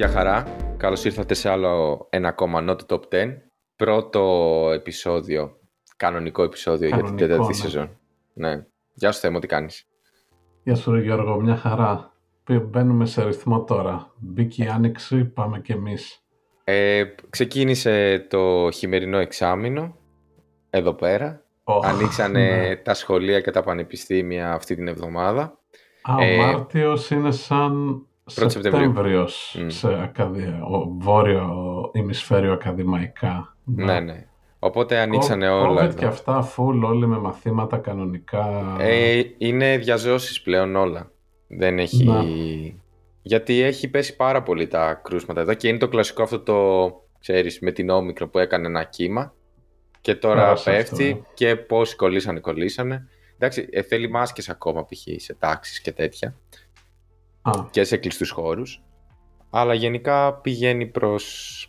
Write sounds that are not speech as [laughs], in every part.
Γεια χαρά. Καλώς ήρθατε σε άλλο ένα ακόμα Not Top 10. Πρώτο επεισόδιο, κανονικό επεισόδιο για την τέταρτη ναι. σεζόν. Ναι. Γεια σου Θέμο, τι κάνεις; Γεια σου ρε Γιώργο, μια χαρά. Μπαίνουμε σε ρυθμό τώρα. Μπήκε η άνοιξη, πάμε κι εμείς. Ε, ξεκίνησε το χειμερινό εξάμεινο, εδώ πέρα. Oh, Ανοίξανε ναι. τα σχολεία και τα πανεπιστήμια αυτή την εβδομάδα. Α, ο ε, Μάρτιος είναι σαν Σεπτέμβριος mm. σε ακαδε... ο βόρειο ημισφαίριο ακαδημαϊκά. Ναι, ναι. Οπότε ανοίξανε όλα. COVID και αυτά, full όλοι με μαθήματα κανονικά. Ε, είναι διαζώσεις πλέον όλα. Δεν έχει... Να. Γιατί έχει πέσει πάρα πολύ τα κρούσματα εδώ και είναι το κλασικό αυτό το, ξέρεις, με την όμικρο που έκανε ένα κύμα και τώρα πέφτει αυτό. και πόσοι κολλήσανε, κολλήσανε. Εντάξει, ε, θέλει μάσκες ακόμα π.χ. σε τάξεις και τέτοια και σε κλειστούς χώρους. Αλλά γενικά πηγαίνει προς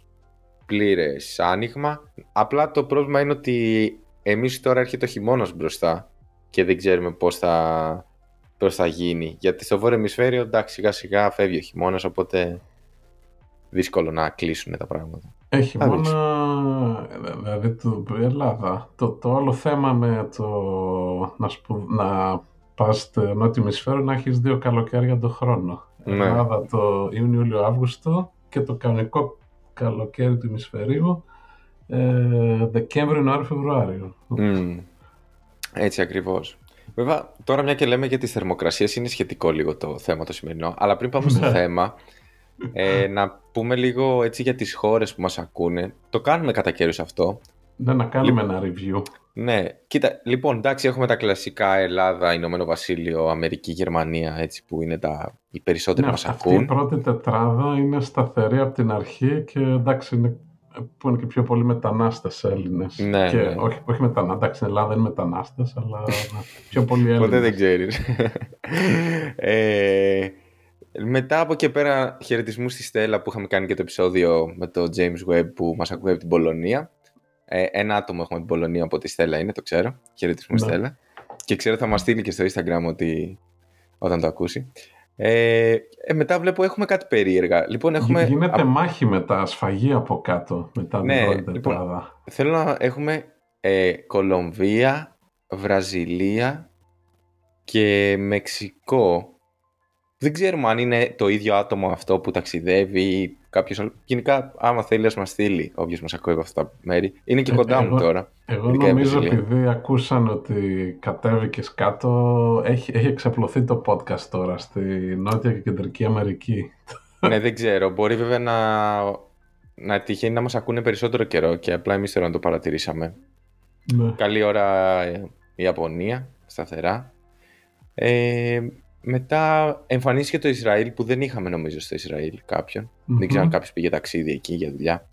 πλήρες άνοιγμα. Απλά το πρόβλημα είναι ότι εμείς τώρα έρχεται ο χειμώνας μπροστά και δεν ξέρουμε πώς θα, πώς θα γίνει. Γιατί στο βόρειο ημισφαίριο εντάξει σιγά σιγά φεύγει ο χειμώνας, οπότε δύσκολο να κλείσουν τα πράγματα. Έχει μόνο, δηλαδή το Ελλάδα, το, το όλο θέμα με το να, σπου, να πας στο νότιο ημισφαίρο να έχεις δύο καλοκαίρια το χρόνο. Ναι. Ελλάδα το Ιούνιο-Ιούλιο-Αύγουστο και το κανονικό καλοκαίρι του ημισφαιρίου ε, Δεκέμβριο, Νοέμβριο, Φεβρουάριο. Mm. Έτσι ακριβώς. Βέβαια, τώρα μια και λέμε για τις θερμοκρασίες είναι σχετικό λίγο το θέμα το σημερινό, αλλά πριν πάμε στο ναι. θέμα, ε, να πούμε λίγο έτσι για τις χώρες που μας ακούνε. Το κάνουμε κατά καιρούς αυτό. Ναι, να κάνουμε ένα review. Ναι, κοίτα, λοιπόν, εντάξει, έχουμε τα κλασικά Ελλάδα, Ηνωμένο Βασίλειο, Αμερική, Γερμανία, έτσι που είναι τα, οι περισσότεροι ναι, μας αυτή ακούν. η πρώτη τετράδα είναι σταθερή από την αρχή και εντάξει, είναι, που είναι και πιο πολλοί μετανάστες Έλληνες. Ναι, και, ναι. Όχι, όχι μετανάστες, εντάξει, η Ελλάδα είναι μετανάστες, αλλά [laughs] πιο πολλοί Έλληνες. Ποτέ δεν ξέρεις. [laughs] ε, μετά από και πέρα χαιρετισμούς στη Στέλλα που είχαμε κάνει και το επεισόδιο με το James Webb που μας ακούει από την Πολωνία. Ε, ένα άτομο έχουμε την Πολωνία από τη Στέλλα είναι, το ξέρω. Χαιρετισμό ναι. Στέλλα. Και ξέρω θα μας στείλει και στο Instagram ότι όταν το ακούσει. Ε, ε, μετά βλέπω έχουμε κάτι περίεργα. Λοιπόν, έχουμε... Γίνεται μάχη με τα σφαγή από κάτω, μετά ναι, την λοιπόν, Θέλω να έχουμε ε, Κολομβία, Βραζιλία και Μεξικό. Δεν ξέρουμε αν είναι το ίδιο άτομο αυτό που ταξιδεύει κάποιος άλλος. Γενικά, άμα θέλει, ας μας στείλει όποιος μας ακούει από αυτά τα μέρη. Είναι και ε, κοντά μου τώρα. Εγώ νομίζω επειδή ακούσαν ότι κατέβηκες κάτω, έχει, έχει εξαπλωθεί το podcast τώρα στη Νότια και Κεντρική Αμερική. ναι, δεν ξέρω. Μπορεί βέβαια να, να τυχαίνει να μας ακούνε περισσότερο καιρό και απλά εμείς τώρα να το παρατηρήσαμε. Ναι. Καλή ώρα η Ιαπωνία, σταθερά. Ε, μετά εμφανίστηκε το Ισραήλ που δεν είχαμε νομίζω στο Ισραήλ κάποιον. Mm-hmm. Δεν ξέρω αν κάποιος πήγε ταξίδι εκεί για δουλειά.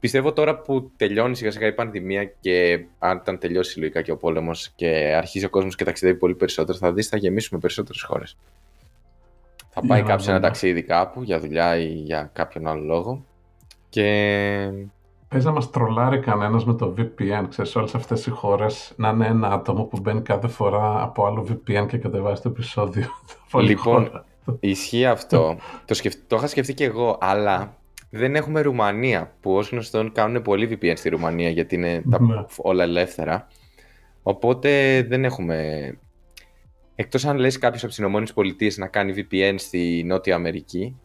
Πιστεύω τώρα που τελειώνει σιγά σιγά η πανδημία και αν ήταν τελειώσει λογικά και ο πόλεμος και αρχίζει ο κόσμος και ταξιδεύει πολύ περισσότερο, θα δεις θα γεμίσουμε περισσότερες χώρες. Θα πάει κάποιος ένα ταξίδι κάπου για δουλειά ή για κάποιον άλλο λόγο. Και Πες να μας τρολάρει κανένας με το VPN, ξέρεις, όλες αυτές οι χώρες να είναι ένα άτομο που μπαίνει κάθε φορά από άλλο VPN και κατεβάζει το επεισόδιο. [laughs] Λοιπόν, ισχύει αυτό. το, σκεφ... το είχα σκεφτεί και εγώ, αλλά δεν έχουμε Ρουμανία, που ως γνωστόν κάνουν πολύ VPN στη Ρουμανία, γιατί είναι τα... Ναι. όλα ελεύθερα. Οπότε δεν έχουμε... Εκτός αν λες κάποιος από τις ΗΠΑ να κάνει VPN στη Νότια Αμερική,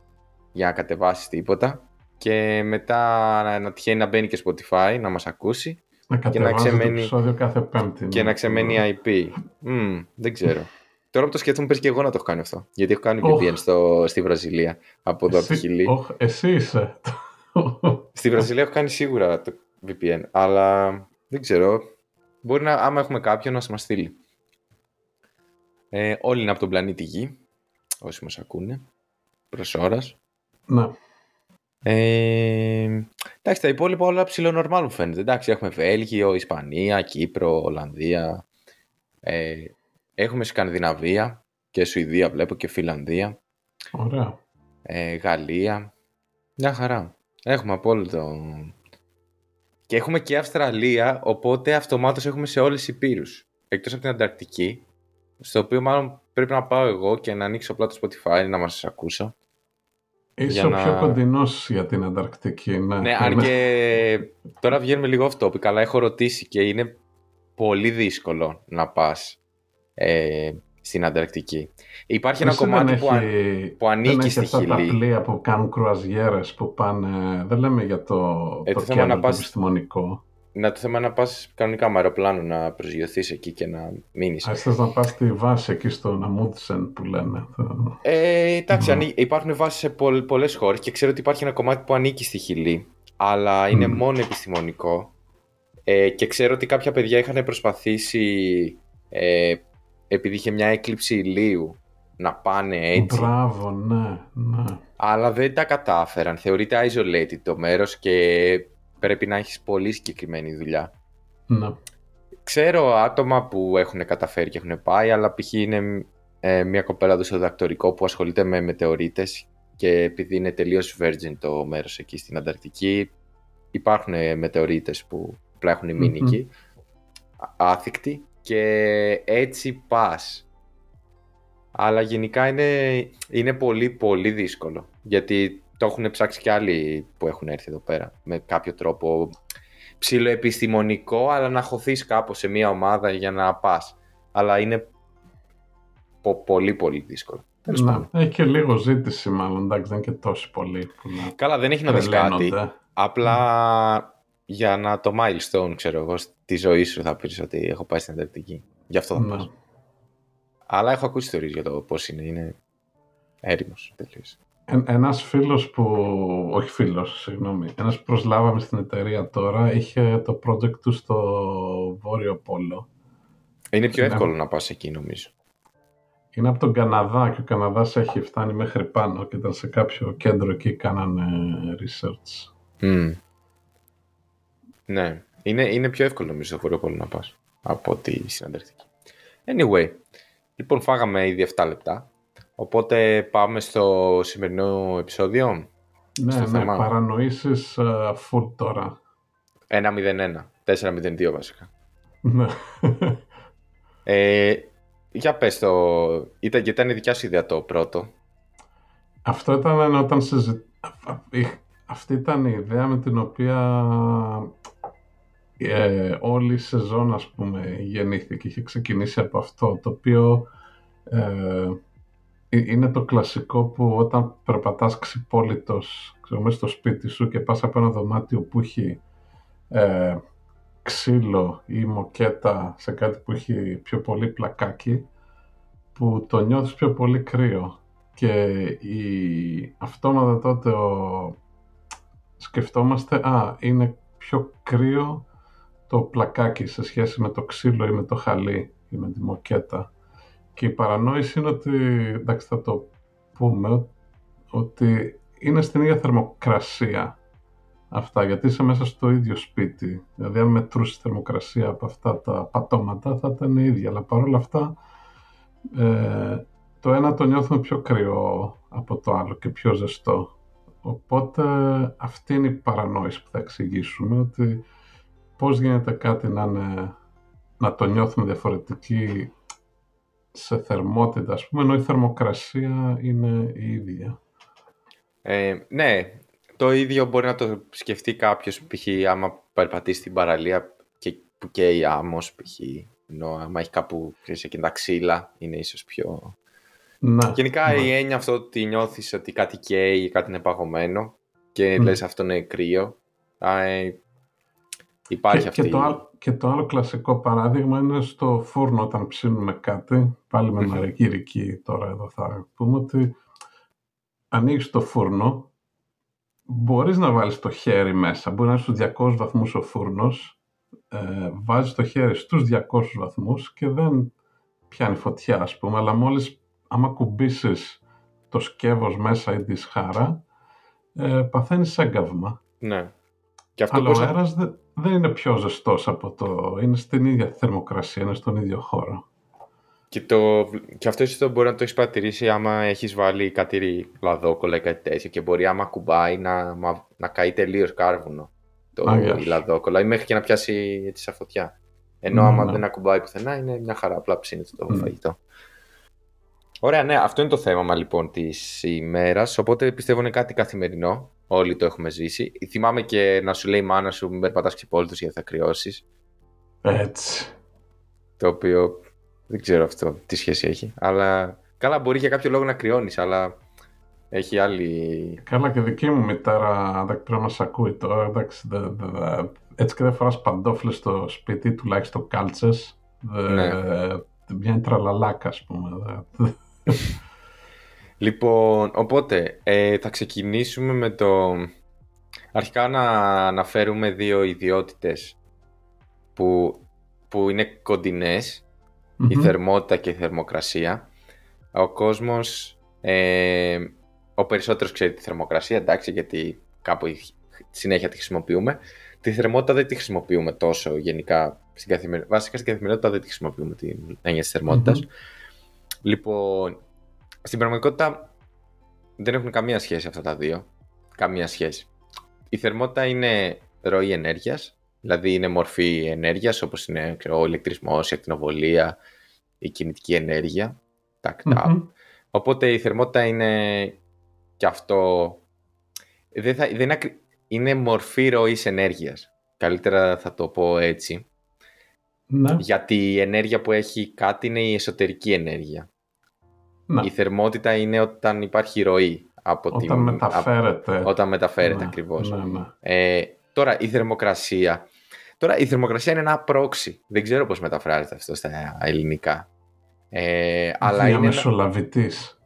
για να κατεβάσει τίποτα, και μετά να, να τυχαίνει να μπαίνει και Spotify, να μας ακούσει να και να ξεμένει το κάθε πέμπτη. Και να ξεμένει IP. Mm, δεν ξέρω. Τώρα που το σκέφτομαι, πες και εγώ να το έχω κάνει αυτό. Γιατί έχω κάνει VPN στο, στη Βραζιλία από εδώ από τη Χιλή. Oh, εσύ είσαι. [laughs] στη Βραζιλία έχω κάνει σίγουρα το VPN, αλλά δεν ξέρω. Μπορεί να, άμα έχουμε κάποιον, να μας στείλει. Ε, όλοι είναι από τον πλανήτη Γη, όσοι μας ακούνε, προς ώρας. Ναι. Ε, εντάξει, τα υπόλοιπα όλα ψηλονορμάλ μου φαίνεται. Εντάξει, έχουμε Βέλγιο, Ισπανία, Κύπρο, Ολλανδία. Ε, έχουμε Σκανδιναβία και Σουηδία βλέπω και Φιλανδία. Ωραία. Ε, Γαλλία. Μια χαρά. Έχουμε απόλυτο. Και έχουμε και Αυστραλία, οπότε αυτομάτως έχουμε σε όλες τις υπήρους. Εκτός από την Ανταρκτική, στο οποίο μάλλον πρέπει να πάω εγώ και να ανοίξω απλά το Spotify να μας ακούσω. Είσαι ο να... πιο κοντινός για την Ανταρκτική, ναι. Ναι, αν και τώρα βγαίνουμε λίγο off topic, αλλά έχω ρωτήσει και είναι πολύ δύσκολο να πας ε, στην Ανταρκτική. Υπάρχει ένα κομμάτι που, που ανήκει στη Χιλή. Δεν τα πλοία που κάνουν κρουαζιέρες που πάνε, δεν λέμε για το, ε, το, το να πας... επιστημονικό. Να το θέμα να πας κανονικά με αεροπλάνο να προσγειωθείς εκεί και να μείνεις. Α, θες να πας στη βάση εκεί στο Ναμούδσεν που λένε. Ε, εντάξει, mm. υπάρχουν βάσεις σε πολλ, πολλές χώρες και ξέρω ότι υπάρχει ένα κομμάτι που ανήκει στη Χιλή, αλλά είναι μόνο επιστημονικό. Ε, και ξέρω ότι κάποια παιδιά είχαν προσπαθήσει ε, επειδή είχε μια έκλειψη ηλίου να πάνε έτσι. Μπράβο, ναι, ναι. Αλλά δεν τα κατάφεραν. Θεωρείται isolated το μέρος και πρέπει να έχεις πολύ συγκεκριμένη δουλειά. Ναι. Ξέρω άτομα που έχουν καταφέρει και έχουν πάει, αλλά π.χ. είναι ε, μια κοπέλα εδώ στο δακτορικό που ασχολείται με μετεωρίτες και επειδή είναι τελείως virgin το μέρος εκεί στην Ανταρκτική, υπάρχουν μετεωρίτες που απλά έχουν μείνει εκεί, άθικτοι και έτσι πας. Αλλά γενικά είναι, είναι πολύ πολύ δύσκολο γιατί το έχουν ψάξει και άλλοι που έχουν έρθει εδώ πέρα με κάποιο τρόπο ψηλοεπιστημονικό αλλά να χωθείς κάπως σε μια ομάδα για να πας. Αλλά είναι πολύ πολύ δύσκολο. Να, έχει και λίγο ζήτηση μάλλον, εντάξει δεν είναι και τόσο πολύ. Που να Καλά δεν έχει να δεις κάτι. Απλά για να το milestone, ξέρω εγώ, στη ζωή σου θα πεις ότι έχω πάει στην Ανταρκτική. Γι' αυτό θα ναι. πας. Αλλά έχω ακούσει θεωρίες για το πώς είναι. Είναι έρημος τελείως. Ε, ένας φίλος που, όχι φίλος, συγγνώμη, ένας που προσλάβαμε στην εταιρεία τώρα είχε το project του στο Βόρειο Πόλο. Είναι πιο εύκολο να πας εκεί νομίζω. Είναι από τον Καναδά και ο Καναδάς έχει φτάνει μέχρι πάνω και ήταν σε κάποιο κέντρο εκεί κάνανε research. Mm. Ναι, είναι, είναι πιο εύκολο νομίζω στο Βορειοπόλο να πας από τη συναντευτική. Anyway, λοιπόν φάγαμε ήδη 7 λεπτά, οπότε πάμε στο σημερινό επεισόδιο. Ναι, στο ναι, θέμα. παρανοήσεις uh, full τώρα. 1-0-1, 4-0-2 βασικά. Ναι. ε, για πες το, ήταν, γιατί ήταν η δικιά σου ιδέα το πρώτο; Αυτό ήταν όταν συζη... Αυτή ήταν η ιδέα με την οποία ε, όλη η σεζόν ας πούμε γεννήθηκε, είχε ξεκινήσει από αυτό το οποίο ε, ε, είναι το κλασικό που όταν περπατάς ξυπόλυτος ξέρω, μέσα στο σπίτι σου και πας από ένα δωμάτιο που έχει ε, ξύλο ή μοκέτα σε κάτι που έχει πιο πολύ πλακάκι που το νιώθεις πιο πολύ κρύο και η αυτόματα τότε ο... σκεφτόμαστε α, είναι πιο κρύο το πλακάκι σε σχέση με το ξύλο ή με το χαλί ή με τη μοκέτα. Και η παρανόηση είναι ότι, εντάξει θα το πούμε, ότι είναι στην ίδια θερμοκρασία αυτά, γιατί είσαι μέσα στο ίδιο σπίτι. Δηλαδή αν μετρούσε θερμοκρασία από αυτά τα πατώματα θα ήταν ίδια, αλλά παρόλα αυτά ε, το ένα το νιώθουμε πιο κρυό από το άλλο και πιο ζεστό. Οπότε αυτή είναι η παρανόηση που θα εξηγήσουμε, ότι πώς γίνεται κάτι να, να το νιώθουμε διαφορετική σε θερμότητα, ας πούμε, ενώ η θερμοκρασία είναι η ίδια. Ε, ναι, το ίδιο μπορεί να το σκεφτεί κάποιος, π.χ. άμα περπατήσει στην παραλία και που καίει άμμος, π.χ. Ενώ άμα έχει κάπου εκείνα τα ξύλα, είναι ίσως πιο... Να, Γενικά η έννοια αυτό ότι νιώθεις ότι κάτι καίει ή κάτι είναι παγωμένο και mm. λες αυτό είναι κρύο, ε, Υπάρχει και, αυτή. Και το, άλλο, και το άλλο κλασικό παράδειγμα είναι στο φούρνο όταν ψήνουμε κάτι, πάλι με μαρικήρικη τώρα εδώ θα πούμε ότι ανοίγεις το φούρνο, μπορείς να βάλεις το χέρι μέσα, μπορεί να είναι στους 200 βαθμούς ο φούρνος, ε, βάζεις το χέρι στους 200 βαθμούς και δεν πιάνει φωτιά ας πούμε, αλλά μόλις άμα κουμπίσεις το σκεύος μέσα ή τη σχάρα, ε, παθαίνεις έγκαυμα. Ναι. Και αυτό Αλλά ο αέρας δεν είναι πιο ζεστός από το... Είναι στην ίδια θερμοκρασία, είναι στον ίδιο χώρο. Και, το, και αυτό το μπορεί να το έχεις παρατηρήσει άμα έχεις βάλει κάτι λαδόκολλα ή κάτι τέτοιο και μπορεί άμα κουμπάει να, να καεί τελείως κάρβουνο το ah, λαδόκολλα ή μέχρι και να πιάσει έτσι σαν φωτιά. Ενώ άμα ναι. δεν ακουμπάει πουθενά είναι μια χαρά, απλά ψήνεται το mm. φαγητό. Ωραία, ναι, αυτό είναι το θέμα λοιπόν της ημέρας. Οπότε πιστεύω είναι κάτι καθημερινό. Όλοι το έχουμε ζήσει. Θυμάμαι και να σου λέει η μάνα σου μην περπατάς ξυπόλυτος γιατί θα κρυώσεις. Έτσι. Το οποίο δεν ξέρω αυτό τι σχέση έχει. Αλλά καλά, μπορεί για κάποιο λόγο να κρυώνεις, αλλά έχει άλλη. Καλά, και δική μου μητέρα δεν ξέρω μας ακούει τώρα. Εντάξει, δε, δε, δε, έτσι και δεν φοράς παντόφλες στο σπίτι, τουλάχιστον κάλτσες. Ναι. Μια τραλαλάκα, ας πούμε. Λοιπόν, οπότε ε, θα ξεκινήσουμε με το. Αρχικά να αναφέρουμε δύο ιδιότητες που, που είναι κοντινές η θερμότητα και η θερμοκρασία. Ο κόσμος, ε, ο περισσότερος ξέρει τη θερμοκρασία, εντάξει, γιατί κάπου συνέχεια τη χρησιμοποιούμε. Τη θερμότητα δεν τη χρησιμοποιούμε τόσο γενικά στην καθημερινότητα. Βασικά στην καθημερινότητα δεν τη χρησιμοποιούμε την έννοια της θερμοτητα Λοιπόν, στην πραγματικότητα δεν έχουν καμία σχέση αυτά τα δύο. Καμία σχέση. Η θερμότητα είναι ροή ενέργειας Δηλαδή είναι μορφή ενέργειας όπως είναι ξέρω, ο ηλεκτρισμός, η ακτινοβολία, η κινητική ενέργεια. Οπότε η θερμότητα είναι και αυτό... Δεν θα, δεν είναι, είναι μορφή ροής ενέργειας. Καλύτερα θα το πω έτσι. Ναι. Γιατί η ενέργεια που έχει κάτι είναι η εσωτερική ενέργεια. Ναι. Η θερμότητα είναι όταν υπάρχει ροή. Από όταν μεταφέρεται. όταν μεταφέρεται ναι. ακριβώς. Ναι, ε, τώρα η θερμοκρασία Τώρα η θερμοκρασία είναι ένα πρόξι. Δεν ξέρω πώς μεταφράζεται αυτό στα ελληνικά. Ε, αλλά διαμεσολαβητής.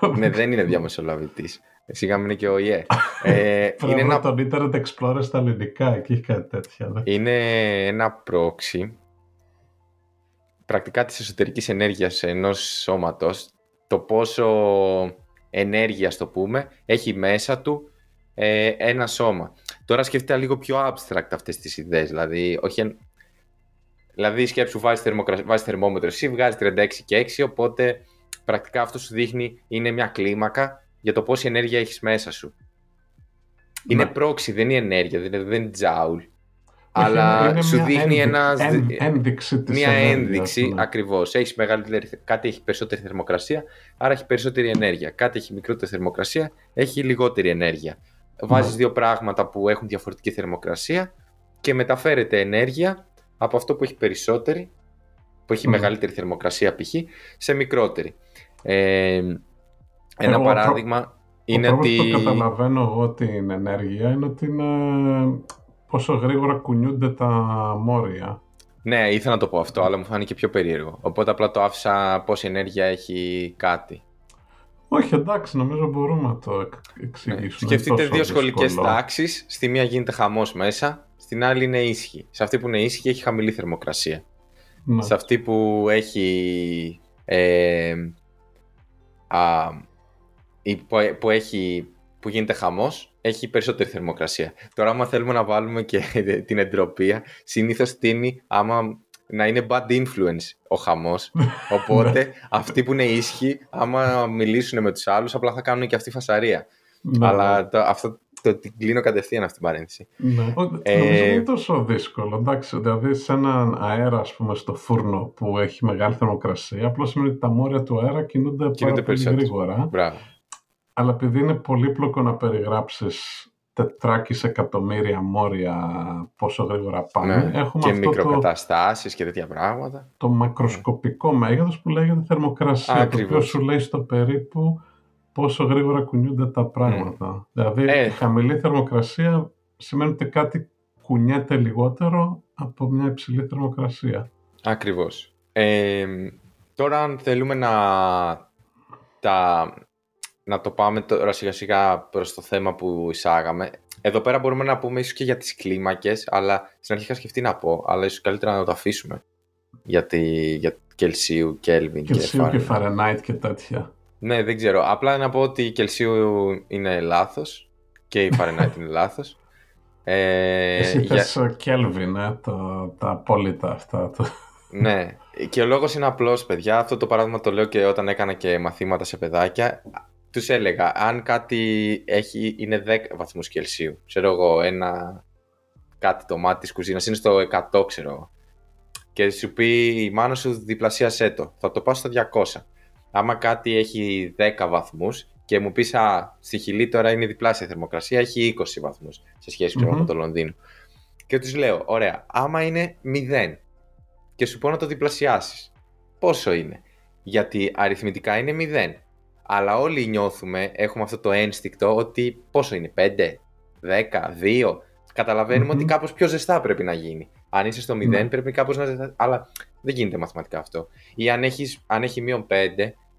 Είναι... ναι, δεν είναι διαμεσολαβητής. Σιγά μην είναι και ο ΙΕ. ε, [laughs] είναι ένα... τον Internet Explorer στα ελληνικά, εκεί κάτι τέτοια. Ναι. Είναι ένα πρόξι πρακτικά της εσωτερικής ενέργειας ενός σώματος, το πόσο ενέργεια, το πούμε, έχει μέσα του ε, ένα σώμα. Τώρα σκέφτεται λίγο πιο abstract αυτές τις ιδέες, δηλαδή, όχι, δηλαδή σκέψου βάζει, βάζει θερμόμετρο, εσύ βγάζει 36 και 6, οπότε πρακτικά αυτό σου δείχνει είναι μια κλίμακα για το πόση ενέργεια έχεις μέσα σου. Είναι πρόξη, δεν είναι ενέργεια, δηλαδή δεν είναι τζάουλ. Αλλά είναι σου δείχνει ένας, ένδειξη της μια ένδειξη ναι. ακριβώς. Έχεις μεγαλύτερη, κάτι έχει περισσότερη θερμοκρασία, άρα έχει περισσότερη ενέργεια. Κάτι έχει μικρότερη θερμοκρασία, έχει λιγότερη ενέργεια. Βάζεις ναι. δύο πράγματα που έχουν διαφορετική θερμοκρασία και μεταφέρεται ενέργεια από αυτό που έχει περισσότερη, που έχει ναι. μεγαλύτερη θερμοκρασία π.χ. σε μικρότερη. Ε, ένα παράδειγμα είναι ότι... Το καταλαβαίνω εγώ την ενέργεια είναι ότι είναι πόσο γρήγορα κουνιούνται τα μόρια. Ναι, ήθελα να το πω αυτό, αλλά μου φάνηκε πιο περίεργο. Οπότε απλά το άφησα πόση ενέργεια έχει κάτι. Όχι, εντάξει, νομίζω μπορούμε να το εξηγήσουμε. Ναι. Σκεφτείτε δύο σχολικές τάξεις. Στη μία γίνεται χαμός μέσα, στην άλλη είναι ήσυχη. Σε αυτή που είναι ήσυχη έχει χαμηλή θερμοκρασία. Ναι. Σε αυτή που έχει. Ε, α, που, έχει που γίνεται χαμός, έχει περισσότερη θερμοκρασία. Τώρα, άμα θέλουμε να βάλουμε και [laughs] την εντροπία, συνήθως τίνει άμα να είναι bad influence ο χαμός. Οπότε αυτοί που είναι ίσχυοι, άμα μιλήσουν με τους άλλους, απλά θα κάνουν και αυτή φασαρία. Ναι. Αλλά το, αυτό το την κλείνω κατευθείαν αυτή την παρένθεση. Ναι. Ε, Νομίζω δεν είναι τόσο δύσκολο. Εντάξει, δηλαδή σε έναν αέρα ας πούμε, στο φούρνο που έχει μεγάλη θερμοκρασία, απλώς σημαίνει ότι τα μόρια του αέρα κινούνται, κινούνται πάρα πολύ γρήγορα. Μπράβο. Αλλά επειδή είναι πολύπλοκο να περιγράψεις τετράκις εκατομμύρια μόρια πόσο γρήγορα πάνε. Ναι. Έχουμε και αυτό μικροκαταστάσεις το, και τέτοια πράγματα. Το μακροσκοπικό ναι. μέγεθος που λέγεται θερμοκρασία. Ακριβώς. Το οποίο σου λέει στο περίπου πόσο γρήγορα κουνιούνται τα πράγματα. Mm. Δηλαδή ε. η χαμηλή θερμοκρασία σημαίνει ότι κάτι κουνιέται λιγότερο από μια υψηλή θερμοκρασία. Ακριβώς. Ε, τώρα αν θέλουμε να τα να το πάμε τώρα σιγά σιγά προς το θέμα που εισάγαμε. Εδώ πέρα μπορούμε να πούμε ίσως και για τις κλίμακες, αλλά στην αρχή είχα σκεφτεί να πω, αλλά ίσως καλύτερα να το αφήσουμε. Για, τη, για Κελσίου, Κέλβιν και Φαρενάιτ. και Φαρενάιτ και τέτοια. Ναι, δεν ξέρω. Απλά να πω ότι η Κελσίου είναι λάθος και η Φαρενάιτ είναι λάθος. Ε, Εσύ για... θες Κέλβιν, ε, το, τα απόλυτα αυτά. Το... ναι. Και ο λόγος είναι απλός, παιδιά. Αυτό το παράδειγμα το λέω και όταν έκανα και μαθήματα σε παιδάκια. Τους έλεγα, αν κάτι έχει, είναι 10 βαθμούς Κελσίου, ξέρω εγώ, ένα κάτι το μάτι της κουζίνας είναι στο 100, ξέρω εγώ. Και σου πει η μάνα σου διπλασίασέ το. Θα το πάω στο 200. Άμα κάτι έχει 10 βαθμούς και μου πεις, Α, στη Χιλή τώρα είναι διπλάσια θερμοκρασία, έχει 20 βαθμούς σε σχεση με το Λονδίνο. Και τους λέω, Ωραία, άμα είναι 0 και σου πω να το διπλασιάσεις, πόσο είναι; Γιατί αριθμητικά είναι 0. Αλλά όλοι νιώθουμε, έχουμε αυτό το ένστικτο ότι πόσο είναι, 5, 10, 2. καταλαβαινουμε ότι κάπως πιο ζεστά πρέπει να γίνει. Αν είσαι στο 0 ναι. πρέπει κάπως να ζεστά. Αλλά δεν γίνεται μαθηματικά αυτό. Ή αν, έχεις, αν έχει μείον 5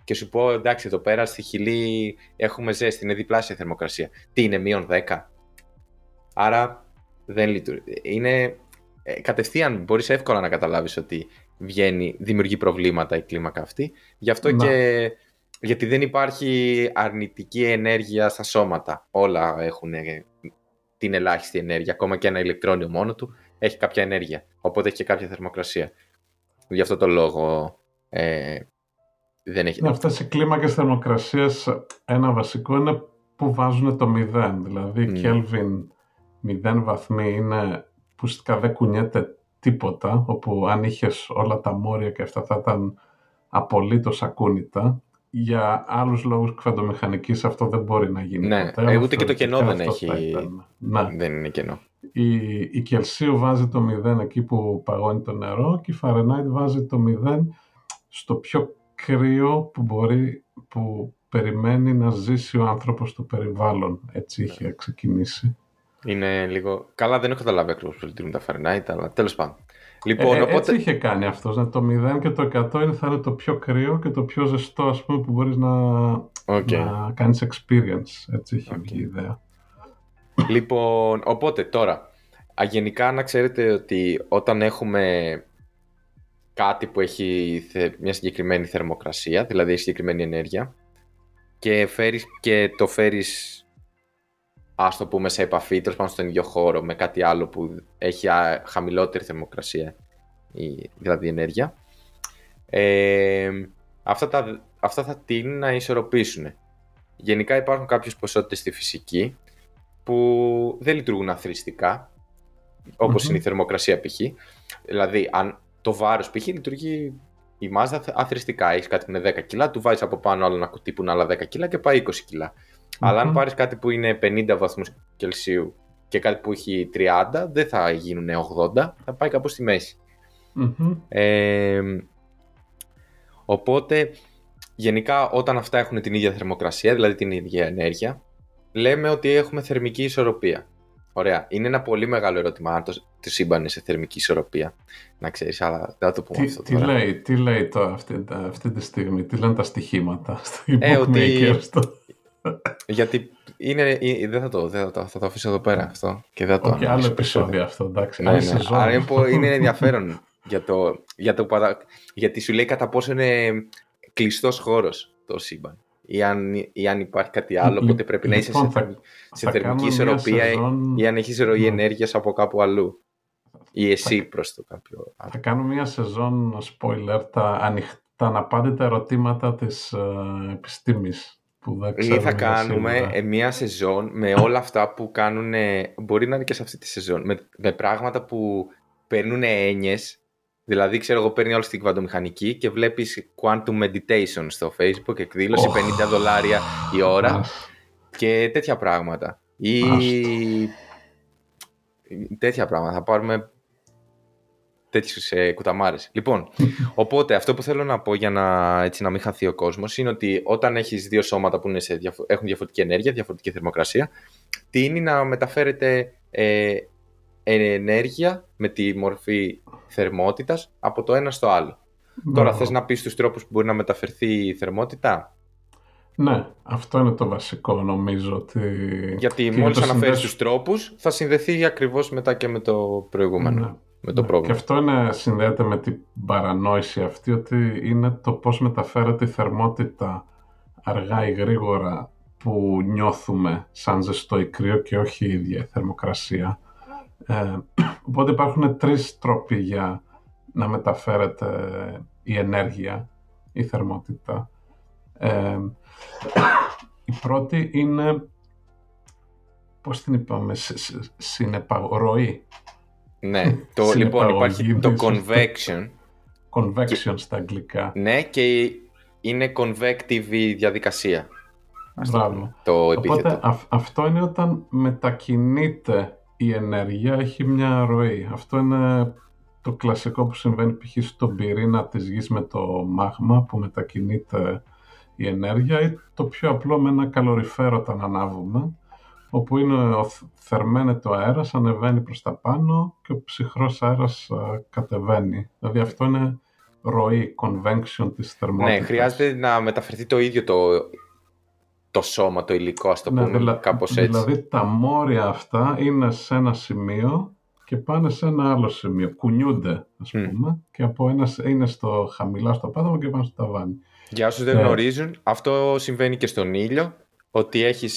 και σου πω εντάξει εδώ πέρα στη Χιλή έχουμε ζέστη, είναι διπλάσια θερμοκρασία. Τι είναι, μείον 10. Άρα δεν λειτουργεί. Είναι ε, κατευθείαν μπορείς εύκολα να καταλάβεις ότι βγαίνει, δημιουργεί προβλήματα η κλίμακα αυτή. Γι' αυτό και γιατί δεν υπάρχει αρνητική ενέργεια στα σώματα. Όλα έχουν ε, την ελάχιστη ενέργεια. Ακόμα και ένα ηλεκτρόνιο μόνο του έχει κάποια ενέργεια. Οπότε έχει και κάποια θερμοκρασία. Γι' αυτό το λόγο ε, δεν έχει... Ναι, αυτές οι κλίμακες θερμοκρασίας, ένα βασικό είναι που βάζουν το 0. Δηλαδή, mm. Kelvin 0 βαθμοί είναι που ουσιαστικά δεν κουνιέται τίποτα, όπου αν είχες όλα τα μόρια και αυτά θα ήταν απολύτως ακούνητα. Για άλλους λόγους κβαντομηχανικής αυτό δεν μπορεί να γίνει ναι, ποτέ. Ε, ούτε και το κενό δεν έχει. Ναι. Δεν είναι κενό. Η, η Κελσίου βάζει το 0 εκεί που παγώνει το νερό και η Φαρενάιτ βάζει το 0 στο πιο κρύο που μπορεί, που περιμένει να ζήσει ο άνθρωπος στο περιβάλλον. Έτσι είχε ναι. ξεκινήσει. Είναι λίγο... Καλά δεν έχω καταλάβει ακριβώς πώς λειτουργούν τα Fahrenheit, αλλά τέλος πάντων. Λοιπόν, ε, οπότε... Έτσι είχε κάνει αυτός, να το 0 και το 100 είναι, θα είναι το πιο κρύο και το πιο ζεστό, ας πούμε, που μπορείς να, okay. να κάνεις experience. Έτσι είχε okay. η ιδέα. Λοιπόν, οπότε τώρα, γενικά να ξέρετε ότι όταν έχουμε κάτι που έχει μια συγκεκριμένη θερμοκρασία, δηλαδή συγκεκριμένη ενέργεια και, φέρεις, και το φέρεις ας το πούμε σε επαφή τέλος πάντων στον ίδιο χώρο με κάτι άλλο που έχει χαμηλότερη θερμοκρασία δηλαδή ενέργεια ε, αυτά, τα, αυτά θα τείνουν να ισορροπήσουν. Γενικά υπάρχουν κάποιες ποσότητες στη φυσική που δεν λειτουργούν αθρηστικά είναι η θερμοκρασία π.χ. Δηλαδή αν το βάρος π.χ. λειτουργεί η μάζα αθρηστικά. Έχεις κάτι που είναι 10 κιλά, του βάζεις από πάνω άλλο ένα κουτί που είναι άλλα 10 κιλά και πάει 20 κιλά. Αλλά αν πάρεις κάτι που είναι 50 βαθμούς Κελσίου και κάτι που έχει 30, δεν θα γίνουν 80, θα πάει κάπου στη μεση Ε, οπότε, γενικά όταν αυτά έχουν την ίδια θερμοκρασία, δηλαδή την ίδια ενέργεια, λέμε ότι έχουμε θερμική ισορροπία. Ωραία. Είναι ένα πολύ μεγάλο ερώτημα αν το, το σύμπαν είναι σε θερμική ισορροπία. Να ξέρεις, αλλά δεν θα το πούμε αυτό. Τι λέει, τι λέει το αυτή, αυτή τη στιγμή, τι λένε τα στοιχήματα [laughs] στο ε, ότι... Γιατί είναι, ε, δεν θα το, δεν θα το, θα το αφήσω εδώ πέρα αυτό. Και δεν το okay, άλλο επεισόδιο αυτό, εντάξει. Ναι, ναι. Άρα είναι, [laughs] είναι ενδιαφέρον για το, για το, γιατί σου λέει κατά πόσο είναι κλειστός χώρος το σύμπαν ή αν, ή αν υπάρχει κάτι άλλο, οπότε πρέπει να είσαι σε, λοιπόν, σε θερμική ισορροπία ή αν έχεις ροή ναι. ενέργειας από κάπου αλλού. Ή εσύ προς το κάποιο άλλο. Θα κάνω μια σεζόν spoiler τα, ανοιχτά, τα αναπάντητα ερωτήματα της uh, επιστήμης. Που δεν ή θα κάνουμε σίγουρα. μια σεζόν με όλα αυτά που κάνουν, μπορεί να είναι και σε αυτή τη σεζόν, με, με πράγματα που παίρνουν έννοιες Δηλαδή, ξέρω εγώ, παίρνει όλη την κβαντομηχανική και βλέπεις Quantum Meditation στο Facebook, εκδήλωση 50 δολάρια η ώρα και τέτοια πράγματα. Ή τέτοια πράγματα. Θα πάρουμε τέτοιους ε, κουταμάρες. Λοιπόν, [laughs] οπότε αυτό που θέλω να πω για να, έτσι, να μην χαθεί ο κόσμος είναι ότι όταν έχεις δύο σώματα που είναι σε έχουν διαφορετική ενέργεια, διαφορετική θερμοκρασία, τίνει να μεταφέρεται ε, ενέργεια με τη μορφή θερμότητας από το ένα στο άλλο. Τώρα θες να πεις τους τρόπους που μπορεί να μεταφερθεί η θερμότητα; Ναι, αυτό είναι το βασικό νομίζω. Ότι... Γιατί και μόλις αναφέρεις τους τρόπους θα συνδεθεί ακριβώς μετά και με το προηγούμενο. Ναι. Με το ναι. πρόβλημα. Και αυτό είναι, συνδέεται με την παρανόηση αυτή ότι είναι το πώς μεταφέρεται η θερμότητα αργά ή γρήγορα που νιώθουμε σαν ζεστό ή κρύο και όχι η ίδια η θερμοκρασία. Ε, οπότε υπάρχουν τρεις τρόποι για να μεταφέρεται η ενέργεια, η θερμότητα. Ε, η πρώτη είναι, πώς την είπαμε, συνεπαγωροή. Ναι, το, [laughs] λοιπόν υπάρχει το convection. Convection στα αγγλικά. Ναι, και είναι convective η διαδικασία. Μπράβο. Το Οπότε αυτό είναι όταν μετακινείται η ενέργεια, έχει μια ροή. Αυτό είναι το κλασικό που συμβαίνει π.χ. στον πυρήνα της γης με το μάγμα που μετακινείται η ενέργεια ή το πιο απλό με ένα καλοριφέρο όταν ανάβουμε όπου είναι ο θερμαίνεται ο αέρας, ανεβαίνει προς τα πάνω και ο ψυχρός αέρας κατεβαίνει. Δηλαδή αυτό είναι ροή, convection της θερμότητας. Ναι, χρειάζεται να μεταφερθεί το ίδιο το, το σώμα, το υλικό, ας το ναι, πούμε, δηλα, κάπως έτσι. Δηλαδή τα μόρια αυτά είναι σε ένα σημείο και πάνε σε ένα άλλο σημείο. Κουνιούνται, ας πούμε, και από ένας είναι στο χαμηλά στο πάτωμα και πάνε στο ταβάνι. Για όσους δεν ε, γνωρίζουν, αυτό συμβαίνει και στον ήλιο, ότι έχει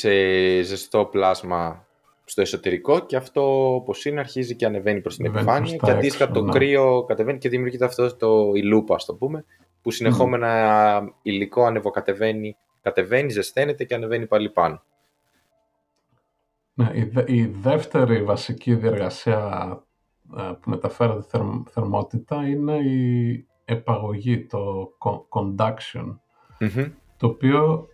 ζεστό πλάσμα στο εσωτερικό και αυτό όπως είναι αρχίζει και ανεβαίνει προς την επιφάνεια και αντίστοιχα το ναι. κρύο κατεβαίνει και δημιουργείται αυτό το ηλούπα, ας το πούμε, που συνεχόμενα mm. υλικό ανεβοκατεβαίνει, κατεβαίνει, ζεσταίνεται και ανεβαίνει πάλι πάνω. Ναι, η, δεύτερη βασική διεργασία ε, που μεταφέρεται θερμότητα είναι η επαγωγή, το conduction, το οποίο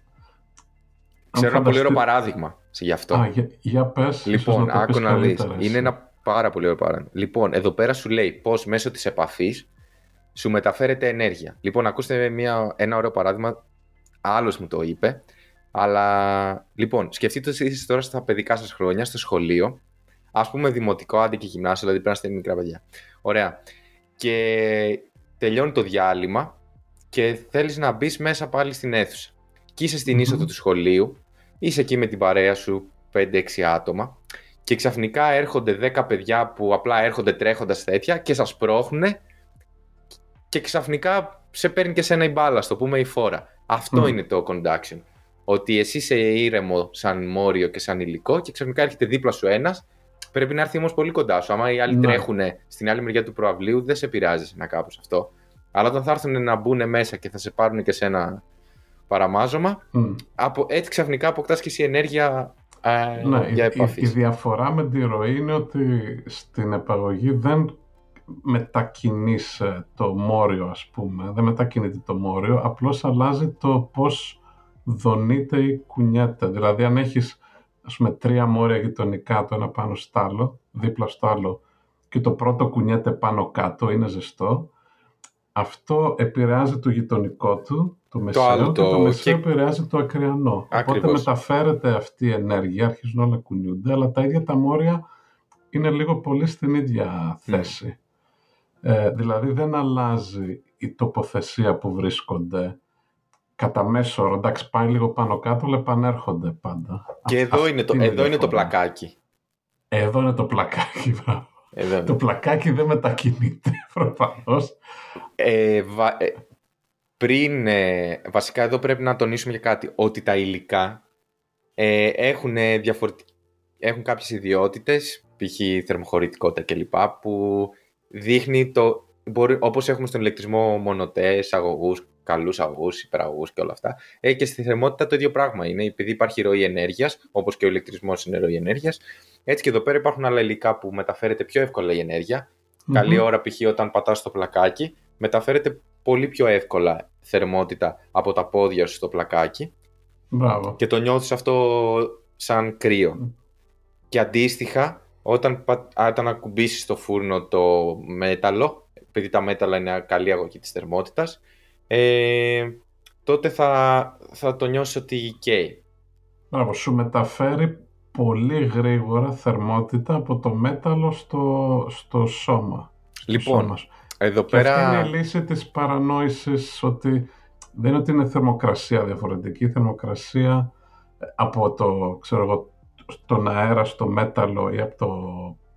Ξέρω ένα πολύ ωραίο παράδειγμα γι' αυτό. Α, για, για πες, λοιπόν, άκου να δεις. Είναι ένα πάρα πολύ ωραίο παράδειγμα. Λοιπόν, εδώ πέρα σου λέει πώς μέσω της επαφής σου μεταφέρεται ενέργεια. Λοιπόν, ακούστε μια, ένα ωραίο παράδειγμα. Άλλος μου το είπε. Αλλά, λοιπόν, σκεφτείτε εσείς τώρα στα παιδικά σας χρόνια, στο σχολείο, ας πούμε δημοτικό, άντε και γυμνάσιο, δηλαδή πρέπει να είστε μικρά παιδιά. Ωραία. Και τελειώνει το διάλειμμα και θέλεις να μπεις μέσα πάλι στην αίθουσα. Και είσαι στην είσοδο του σχολείου είσαι εκεί με την παρέα σου 5-6 άτομα και ξαφνικά έρχονται 10 παιδιά που απλά έρχονται τρέχοντας τέτοια και σας πρόχνουνε και ξαφνικά σε παίρνει και σε ένα η μπάλα, στο πούμε η φόρα. Αυτό είναι το conduction. Ότι εσύ είσαι ήρεμο σαν μόριο και σαν υλικό και ξαφνικά έρχεται δίπλα σου ένας. Πρέπει να έρθει όμως πολύ κοντά σου. Άμα οι άλλοι ναι. τρέχουν στην άλλη μεριά του προαυλίου, δεν σε πειράζει να κάπως αυτό. Αλλά όταν θα έρθουν να μπουν μέσα και θα σε πάρουν και σε ένα παραμάζωμα. Από, έτσι ξαφνικά αποκτάς και εσύ ενέργεια ε, ναι, για επαφή. Η, η, διαφορά με τη ροή είναι ότι στην επαγωγή δεν μετακινείσαι το μόριο ας πούμε, δεν μετακινείται το μόριο, απλώς αλλάζει το πώς δονείται ή κουνιέται. Δηλαδή αν έχεις ας πούμε τρία μόρια γειτονικά το ένα πάνω στο άλλο, δίπλα στο άλλο και το πρώτο κουνιέται πάνω κάτω, είναι ζεστό, αυτό επηρεάζει το γειτονικό του το μεσαίο το και το μεσαίο επηρεάζει το ακριανό. Ακριβώς. Οπότε μεταφέρεται αυτή η ενέργεια, αρχίζουν όλα κουνιούνται, αλλά τα ίδια τα μόρια είναι λίγο πολύ στην ίδια θέση. Ε, δηλαδή δεν αλλάζει η τοποθεσία που βρίσκονται κατά μέσο όρο. Εντάξει, πάει λίγο πάνω κάτω, αλλά επανέρχονται πάντα. Και εδώ, είναι το, εδώ είναι το πλακάκι. Εδώ είναι το πλακάκι, Το πλακάκι δεν μετακινείται [laughs] προφανώς. Ε, ε, πριν, ε, βασικά εδώ πρέπει να τονίσουμε για κάτι, ότι τα υλικά ε, έχουν, διαφορετικ... έχουν κάποιες ιδιότητες, π.χ. θερμοχωρητικότητα κλπ. που δείχνει το, μπορεί, όπως έχουμε στον ηλεκτρισμό μονοτές, αγωγούς, καλούς αγωγούς, υπεραγωγούς και όλα αυτά, ε, και στη θερμότητα το ίδιο πράγμα είναι, επειδή υπάρχει ροή ενέργειας, όπως και ο ηλεκτρισμός είναι ροή ενέργειας, έτσι και εδώ πέρα υπάρχουν άλλα υλικά που μεταφέρεται πιο εύκολα η ενέργεια, Καλή ώρα π.χ. όταν πατάς το πλακάκι, μεταφέρεται πολύ πιο εύκολα θερμότητα από τα πόδια σου στο πλακάκι. Μπράβο. Και το νιώθεις αυτό σαν κρύο. Και αντίστοιχα, όταν, όταν ακουμπήσεις στο φούρνο το μέταλλο, επειδή τα μέταλλα είναι καλή αγωγή της θερμότητας, ε, τότε θα, θα το νιώσεις ότι καίει. Μπράβο, σου μεταφέρει πολύ γρήγορα θερμότητα από το μέταλλο στο, στο σώμα. Λοιπόν, εδώ πέρα... αυτή είναι η λύση της παρανόησης ότι δεν είναι ότι είναι θερμοκρασία διαφορετική. Η θερμοκρασία από το, ξέρω εγώ, τον αέρα στο μέταλλο ή από το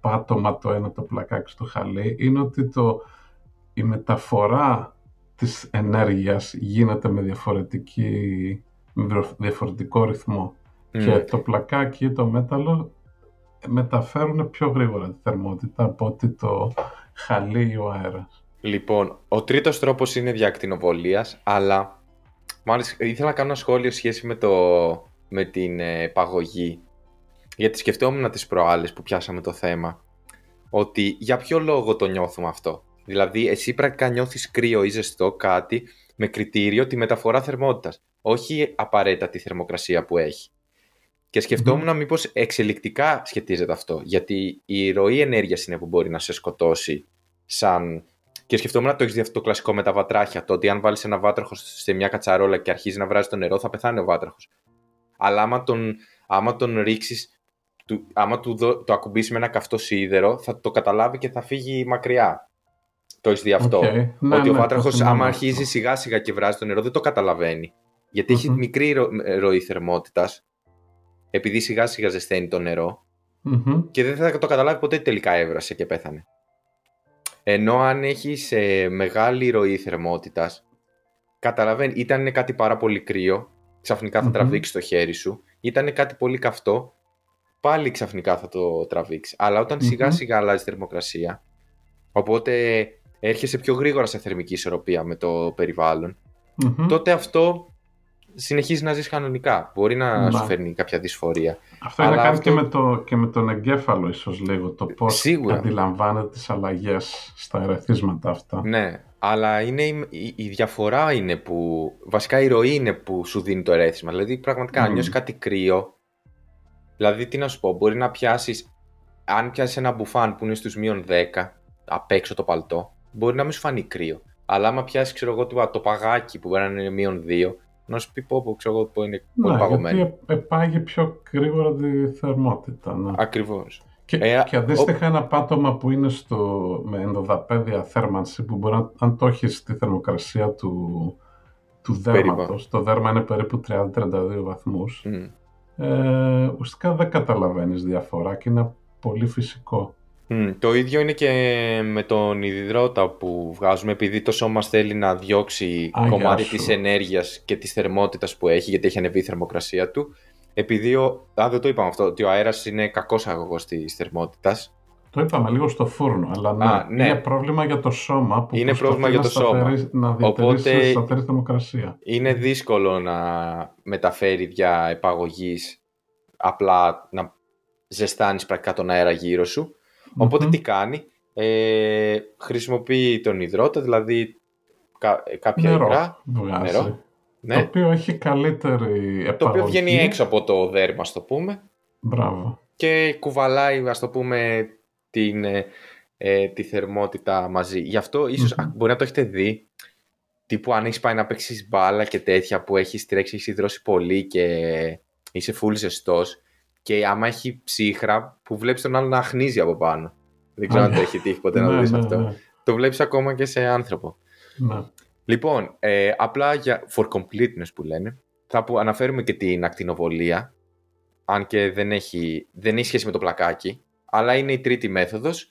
πάτωμα το ένα το πλακάκι στο χαλί είναι ότι το, η μεταφορά της ενέργειας γίνεται με, διαφορετική, με διαφορετικό ρυθμό. Και το πλακάκι ή το μέταλλο μεταφέρουν πιο γρήγορα τη θερμότητα από ότι το χαλί ή ο αέρας. Λοιπόν, ο τρίτος τρόπος είναι διακτηνοβολίας, αλλά μάλιστα ήθελα να κάνω ένα σχόλιο σχέση με, το, με την ε, παγωγή. Γιατί σκεφτόμουν τις προάλλες που πιάσαμε το θέμα, ότι για ποιο λόγο το νιώθουμε αυτό. Δηλαδή, εσύ πρακτικά νιώθεις κρύο ή ζεστό κάτι με κριτήριο τη μεταφορά θερμότητας, όχι απαραίτητα τη θερμοκρασία που έχει. Και σκεφτόμουν mm. μήπως εξελικτικά σχετίζεται αυτό, γιατί η ροή ενέργειας είναι που μπορεί να σε σκοτώσει σαν... Και σκεφτόμουν να το έχεις δει αυτό το κλασικό με τα βατράχια. Το ότι αν βάλεις ένα βάτραχο σε μια κατσαρόλα και αρχίζει να βράζει το νερό, θα πεθάνει ο βάτραχος. Αλλά άμα τον, άμα τον ρίξεις, άμα του δω, το ακουμπήσεις με ένα καυτό σίδερο, θα το καταλάβει και θα φύγει μακριά. Το έχεις δει αυτό. Okay. Ναι, ότι ναι, ο βάτραχο, άμα αρχίζει σιγά σιγά και βράζει το νερό, δεν το καταλαβαίνει. Γιατί mm-hmm. έχει μικρή ρο, ροή θερμότητας επειδή σιγά σιγά ζεσταίνει το νερο και δεν θα το καταλάβει ποτέ τελικά έβρασε και πέθανε. Ενώ αν έχεις ε, μεγάλη ροή θερμότητας, καταλαβαίνει, ήταν είναι κάτι πάρα πολύ κρύο, ξαφνικά θα τραβήξεις το χέρι σου, ήταν κάτι πολύ καυτό, πάλι ξαφνικά θα το τραβήξεις. Αλλά όταν σιγά σιγά αλλάζει η θερμοκρασία, οπότε έρχεσαι πιο γρήγορα σε θερμική ισορροπία με το περιβαλλον τότε αυτό συνεχίζεις να ζεις κανονικά. Μπορεί να σου φέρνει κάποια δυσφορία. Αυτό είναι κάτι και, με το, και με τον εγκέφαλο ίσως λίγο, το πώς Σίγουρα. αντιλαμβάνεται τις αλλαγές στα ερεθίσματα αυτά. Ναι, αλλά είναι η, η, διαφορά είναι που, βασικά η ροή είναι που σου δίνει το ερέθισμα. Δηλαδή πραγματικά mm. αν νιώσεις κάτι κρύο, δηλαδή τι να σου πω, μπορεί να πιάσεις, αν πιάσεις ένα μπουφάν που είναι στους μείον 10, απ' έξω το παλτό, μπορεί να μην σου φανεί κρύο. Αλλά άμα πιάσεις, ξέρω εγώ, το παγάκι που μπορεί να είναι μείον 2, να σου πει πω, πω ξέρω εγώ που είναι πολύ ναι, παγωμένο. Γιατί επάγει πιο γρήγορα τη θερμότητα. Ναι. Ακριβώς. Και, ε, και αντίστοιχα ο... ένα πάτωμα που είναι στο, με ενδοδαπέδια θέρμανση που μπορεί να, αν το έχεις στη θερμοκρασία του, του δέρματος, το δέρμα είναι περίπου 30-32 βαθμούς, mm. ε, ουσιαστικά δεν καταλαβαίνεις διαφορά και είναι πολύ φυσικό. Το ίδιο είναι και με τον υδρότα που βγάζουμε επειδή το σώμα θέλει να διώξει κομμάτι της ενέργειας και της θερμότητας που έχει γιατί έχει ανεβεί η θερμοκρασία του. Επειδή, ο, α, δεν το είπαμε αυτό, ότι ο αέρας είναι κακός αγωγός της θερμότητας. Το είπαμε λίγο στο φούρνο, αλλά ναι, ναι. είναι πρόβλημα για το σώμα που είναι πρόβλημα για το σώμα. να διατηρήσει σταθερή θερμοκρασία. Είναι δύσκολο να μεταφέρει δια επαγωγής απλά να ζεστάνεις πρακτικά τον αέρα γύρω σου. Οπότε τι κάνει, ε, χρησιμοποιεί τον υδρότα, δηλαδή κα, κάποια νερό, υγρά, νερό. Ναι. Το οποίο έχει καλύτερη επαγωγή. Το οποίο βγαίνει έξω από το δέρμα, ας το πούμε. Μπράβο. Και κουβαλάει, ας το πούμε, την, ε, ε τη θερμότητα μαζί. Γι' αυτό ίσως μπορεί να το έχετε δει, τύπου αν έχεις πάει να παίξεις μπάλα και τέτοια που έχεις τρέξει, έχεις υδρώσει πολύ και είσαι full ζεστός και άμα έχει ψύχρα που βλέπεις τον άλλο να αχνίζει από πάνω. Δεν ξέρω αν το έχει τύχει ποτέ να το δεις ναι, αυτό. Ναι. Το βλέπεις ακόμα και σε άνθρωπο. Ναι. Λοιπόν, ε, απλά για for completeness που λένε, θα που αναφέρουμε και την ακτινοβολία, αν και δεν έχει, δεν έχει σχέση με το πλακάκι, αλλά είναι η τρίτη μέθοδος.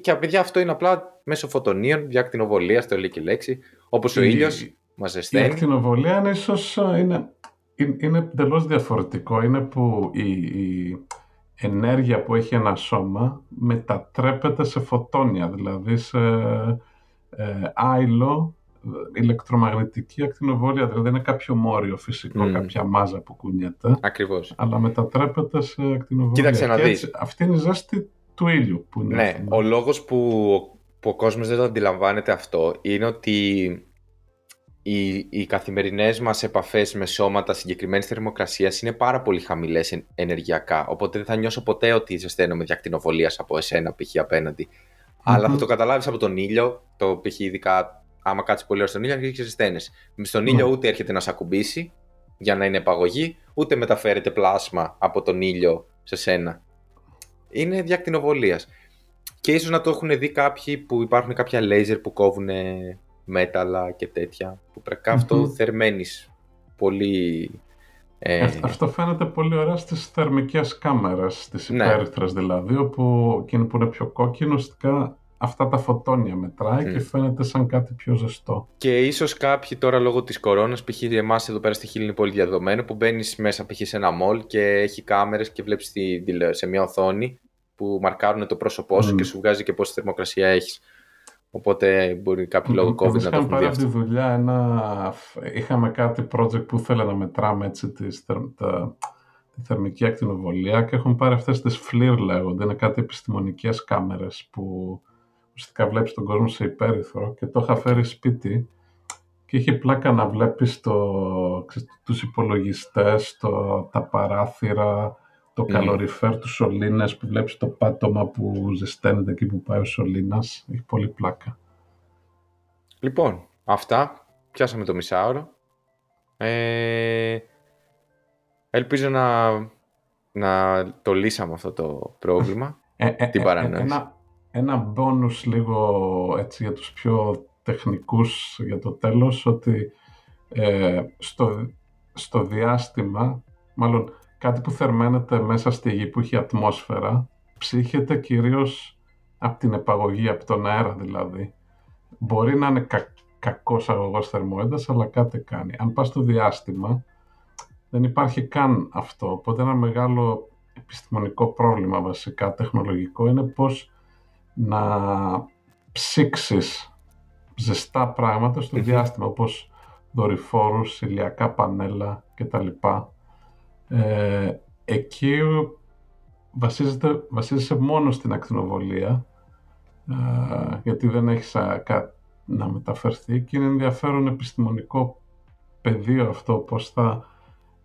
Και παιδιά αυτό είναι απλά μέσω φωτονίων, δια ακτινοβολία, το λέει και λέξη, όπως ο ήλιος μας ζεσταίνει. Η ακτινοβολία είναι ίσως είναι είναι εντελώς διαφορετικό. Είναι που η, ενέργεια που έχει ένα σώμα μετατρέπεται σε φωτόνια, δηλαδή σε ε, άϊλο, ηλεκτρομαγνητική ακτινοβολία. Δηλαδή είναι κάποιο μόριο φυσικό, κάποια μάζα που κουνιέται. Ακριβώς. Αλλά μετατρέπεται σε ακτινοβολία. Κοίταξε να δεις. αυτή είναι η ζέστη του ήλιου. Που είναι ναι, ο λόγος που, που ο κόσμος δεν το αντιλαμβάνεται αυτό είναι ότι οι, οι καθημερινές μας επαφές με σώματα συγκεκριμένης θερμοκρασίας είναι πάρα πολύ χαμηλές ενεργειακά, οπότε δεν θα νιώσω ποτέ ότι ζεσταίνομαι διακτηνοβολίας από εσένα π.χ. απέναντι. Αλλά θα το καταλάβεις από τον ήλιο, το π.χ. ειδικά άμα κάτσεις πολύ ώρα στον ήλιο, αρχίζεις και ζεσταίνεσαι. Στον ήλιο ούτε έρχεται να σε ακουμπήσει για να είναι επαγωγή, ούτε μεταφέρεται πλάσμα από τον ήλιο σε σένα. Είναι διακτηνοβολίας. Και ίσως να το έχουν δει κάποιοι που υπάρχουν κάποια λέιζερ που κόβουν μέταλλα και τέτοια, που πρέπει mm-hmm. αυτό θερμαίνεις πολύ... Ε... Αυτό φαίνεται πολύ ωραία στις θερμικές κάμερες, στις ναι. δηλαδή, όπου εκείνο που είναι πιο κόκκινο, ουσιαστικά αυτά τα φωτόνια μετράει mm. και φαίνεται σαν κάτι πιο ζεστό. Και ίσως κάποιοι τώρα λόγω της κορώνας, π.χ. εμάς εδώ πέρα στη Χίλη είναι πολύ διαδομένο, που μπαίνεις μέσα π.χ. σε ένα μολ και έχει κάμερες και βλέπεις σε μια οθόνη που μαρκάρουν το πρόσωπό σου mm. και σου βγάζει και πόση θερμοκρασία έχεις. Οπότε μπορεί κάποιο λόγο COVID να το έχουν πάρει τη δουλειά ένα... Είχαμε κάτι project που ήθελε να μετράμε έτσι τις, τα, τη θερμική ακτινοβολία και έχουν πάρει αυτές τις FLIR λέγονται. Είναι κάτι επιστημονικές κάμερες που ουσιαστικά βλέπεις τον κόσμο σε υπέρυθρο και το είχα φέρει σπίτι και είχε πλάκα να βλέπεις το, τους υπολογιστές, το, τα παράθυρα, το mm. καλοριφέρ, τους σωλήνες που βλέπεις το πάτωμα που ζεσταίνεται εκεί που πάει ο σωλήνας. Έχει πολύ πλάκα. Λοιπόν, αυτά. Πιάσαμε το μισάωρο. Ε, ελπίζω να, να το λύσαμε αυτό το πρόβλημα. Ε, ε, την παρανόηση. ένα, ένα bonus λίγο έτσι για τους πιο τεχνικούς για το τέλος, ότι στο, στο διάστημα, μάλλον κάτι που θερμαίνεται μέσα στη γη που έχει ατμόσφαιρα, ψύχεται κυρίως από την επαγωγή, από τον αέρα δηλαδή. Μπορεί να είναι κα, κακός αγωγός θερμόεντας, αλλά κάτι κάνει. Αν πας στο διάστημα, δεν υπάρχει καν αυτό. Οπότε ένα μεγάλο επιστημονικό πρόβλημα βασικά τεχνολογικό είναι πώς να ψήξεις ζεστά πράγματα στο διάστημα, όπως δορυφόρους, ηλιακά πανέλα κτλ. Ε, εκεί βασίζεται, βασίζεσαι μόνο στην ακτινοβολία, ε, γιατί δεν έχεις να μεταφερθεί και είναι ενδιαφέρον επιστημονικό πεδίο αυτό, πώς θα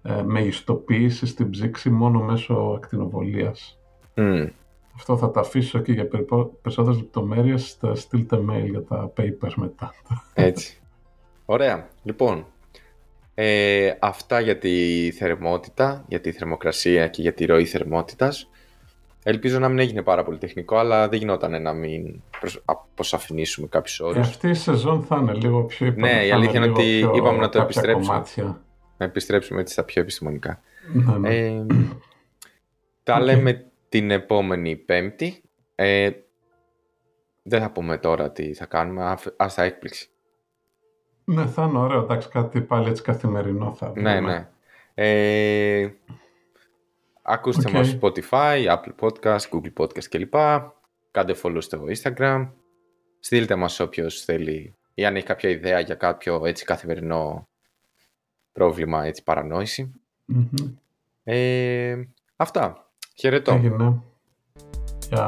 ε, μεγιστοποιήσεις την ψήξη μόνο μέσω ακτινοβολίας. Αυτό θα τα αφήσω και για περισσότερες λεπτομέρειες θα στείλτε mail για τα papers μετά. Έτσι. Ωραία. Λοιπόν, ε, αυτά για τη θερμότητα, για τη θερμοκρασία και για τη ροή θερμότητας. Ελπίζω να μην έγινε πάρα πολύ τεχνικό, αλλά δεν γινόταν να μην αποσαφηνίσουμε κάποιους όρους. Ε, αυτή η σεζόν θα είναι λίγο πιο Ναι, η αλήθεια είναι ότι είπαμε να το επιστρέψουμε. Να επιστρέψουμε έτσι στα πιο επιστημονικά. Ναι, ναι. Ε, τα λέμε την επόμενη Πέμπτη. Ε, δεν θα πούμε τώρα τι θα κάνουμε, ας θα έκπληξη. Ναι, θα είναι ωραίο, εντάξει, κάτι πάλι έτσι καθημερινό θα Ναι, ναι. Ε, ακούστε okay. μας Spotify, Apple Podcast, Google Podcast κλπ. Κάντε follow στο Instagram. Στείλτε μας όποιος θέλει ή αν έχει κάποια ιδέα για κάποιο έτσι καθημερινό πρόβλημα, έτσι παρανόηση. Mm-hmm. Ε, αυτά. Χαιρετώ. Έγινε. Γεια.